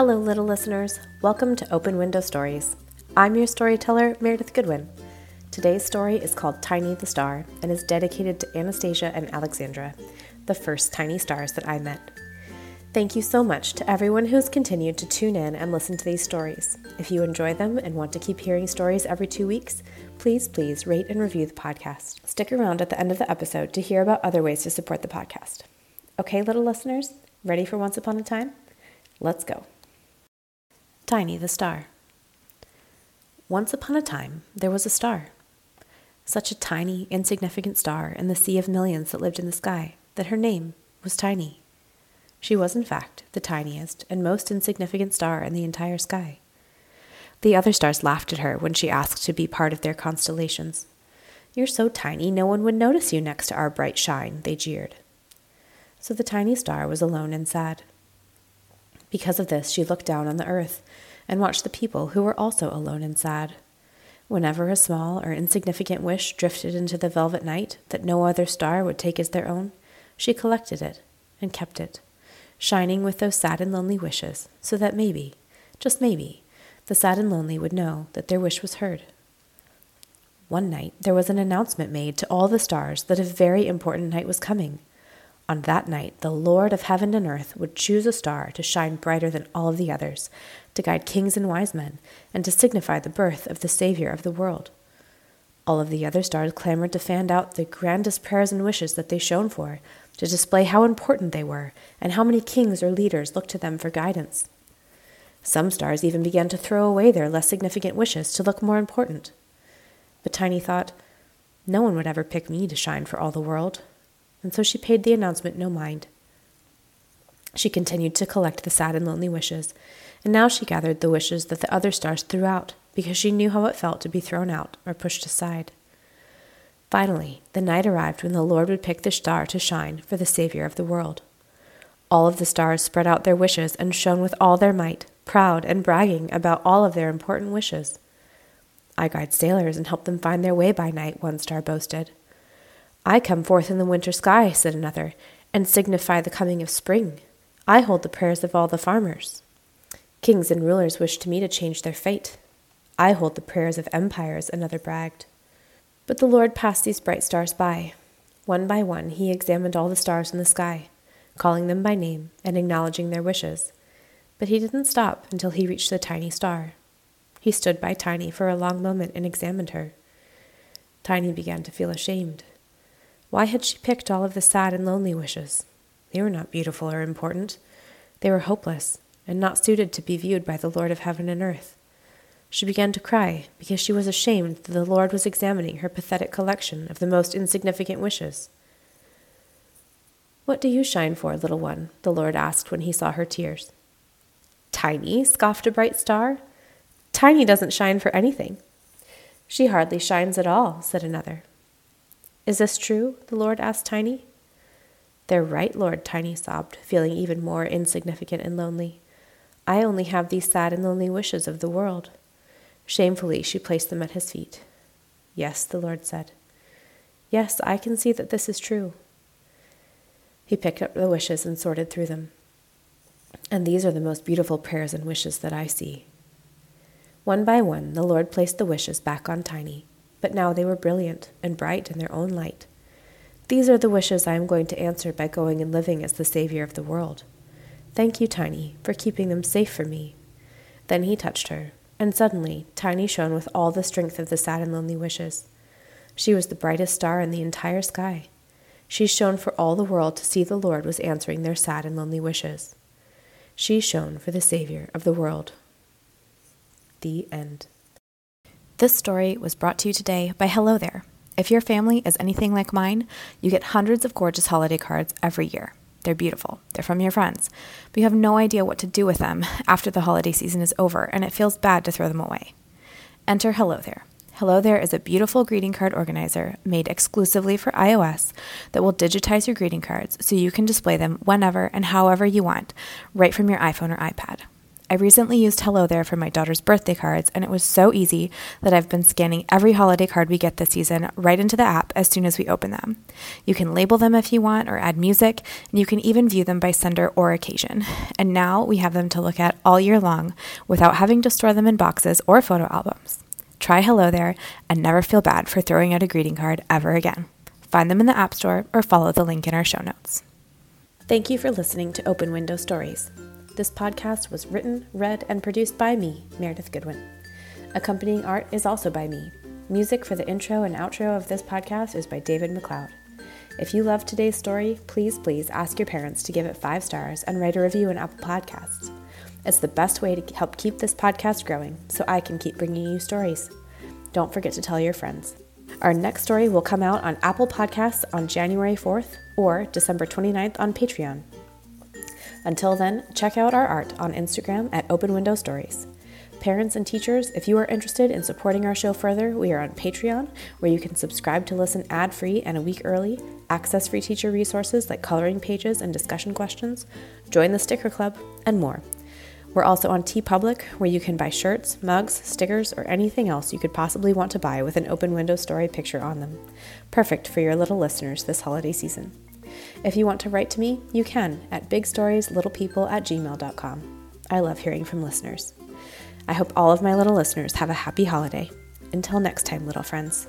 Hello, little listeners. Welcome to Open Window Stories. I'm your storyteller, Meredith Goodwin. Today's story is called Tiny the Star and is dedicated to Anastasia and Alexandra, the first tiny stars that I met. Thank you so much to everyone who's continued to tune in and listen to these stories. If you enjoy them and want to keep hearing stories every two weeks, please, please rate and review the podcast. Stick around at the end of the episode to hear about other ways to support the podcast. Okay, little listeners, ready for Once Upon a Time? Let's go. Tiny the Star. Once upon a time, there was a star. Such a tiny, insignificant star in the sea of millions that lived in the sky that her name was Tiny. She was, in fact, the tiniest and most insignificant star in the entire sky. The other stars laughed at her when she asked to be part of their constellations. You're so tiny, no one would notice you next to our bright shine, they jeered. So the tiny star was alone and sad. Because of this, she looked down on the earth and watched the people who were also alone and sad. Whenever a small or insignificant wish drifted into the velvet night that no other star would take as their own, she collected it and kept it, shining with those sad and lonely wishes, so that maybe, just maybe, the sad and lonely would know that their wish was heard. One night there was an announcement made to all the stars that a very important night was coming on that night, the Lord of heaven and earth would choose a star to shine brighter than all of the others, to guide kings and wise men, and to signify the birth of the Savior of the world. All of the other stars clamored to fan out the grandest prayers and wishes that they shone for, to display how important they were, and how many kings or leaders looked to them for guidance. Some stars even began to throw away their less significant wishes to look more important. But Tiny thought, no one would ever pick me to shine for all the world and so she paid the announcement no mind. She continued to collect the sad and lonely wishes, and now she gathered the wishes that the other stars threw out because she knew how it felt to be thrown out or pushed aside. Finally, the night arrived when the Lord would pick the star to shine for the Savior of the world. All of the stars spread out their wishes and shone with all their might, proud and bragging about all of their important wishes. I guide sailors and help them find their way by night, one star boasted. I come forth in the winter sky, said another, and signify the coming of spring. I hold the prayers of all the farmers. Kings and rulers wish to me to change their fate. I hold the prayers of empires, another bragged. But the Lord passed these bright stars by. One by one, he examined all the stars in the sky, calling them by name and acknowledging their wishes. But he didn't stop until he reached the tiny star. He stood by Tiny for a long moment and examined her. Tiny began to feel ashamed. Why had she picked all of the sad and lonely wishes? They were not beautiful or important. They were hopeless and not suited to be viewed by the Lord of heaven and earth. She began to cry because she was ashamed that the Lord was examining her pathetic collection of the most insignificant wishes. What do you shine for, little one? the Lord asked when he saw her tears. Tiny, scoffed a bright star. Tiny doesn't shine for anything. She hardly shines at all, said another. Is this true? the Lord asked Tiny. They're right, Lord, Tiny sobbed, feeling even more insignificant and lonely. I only have these sad and lonely wishes of the world. Shamefully, she placed them at his feet. Yes, the Lord said. Yes, I can see that this is true. He picked up the wishes and sorted through them. And these are the most beautiful prayers and wishes that I see. One by one, the Lord placed the wishes back on Tiny but now they were brilliant and bright in their own light. These are the wishes I am going to answer by going and living as the Savior of the world. Thank you, Tiny, for keeping them safe for me. Then he touched her, and suddenly Tiny shone with all the strength of the sad and lonely wishes. She was the brightest star in the entire sky. She shone for all the world to see the Lord was answering their sad and lonely wishes. She shone for the Savior of the world. The end. This story was brought to you today by Hello There. If your family is anything like mine, you get hundreds of gorgeous holiday cards every year. They're beautiful. They're from your friends. But you have no idea what to do with them after the holiday season is over, and it feels bad to throw them away. Enter Hello There. Hello There is a beautiful greeting card organizer made exclusively for iOS that will digitize your greeting cards so you can display them whenever and however you want, right from your iPhone or iPad. I recently used Hello There for my daughter's birthday cards, and it was so easy that I've been scanning every holiday card we get this season right into the app as soon as we open them. You can label them if you want or add music, and you can even view them by sender or occasion. And now we have them to look at all year long without having to store them in boxes or photo albums. Try Hello There and never feel bad for throwing out a greeting card ever again. Find them in the App Store or follow the link in our show notes. Thank you for listening to Open Window Stories. This podcast was written, read, and produced by me, Meredith Goodwin. Accompanying art is also by me. Music for the intro and outro of this podcast is by David MacLeod. If you love today's story, please, please ask your parents to give it five stars and write a review on Apple Podcasts. It's the best way to help keep this podcast growing so I can keep bringing you stories. Don't forget to tell your friends. Our next story will come out on Apple Podcasts on January 4th or December 29th on Patreon. Until then, check out our art on Instagram at Open Window Stories. Parents and teachers, if you are interested in supporting our show further, we are on Patreon, where you can subscribe to listen ad free and a week early, access free teacher resources like coloring pages and discussion questions, join the sticker club, and more. We're also on TeePublic, where you can buy shirts, mugs, stickers, or anything else you could possibly want to buy with an open window story picture on them. Perfect for your little listeners this holiday season. If you want to write to me, you can at bigstorieslittlepeople at gmail.com. I love hearing from listeners. I hope all of my little listeners have a happy holiday. Until next time, little friends.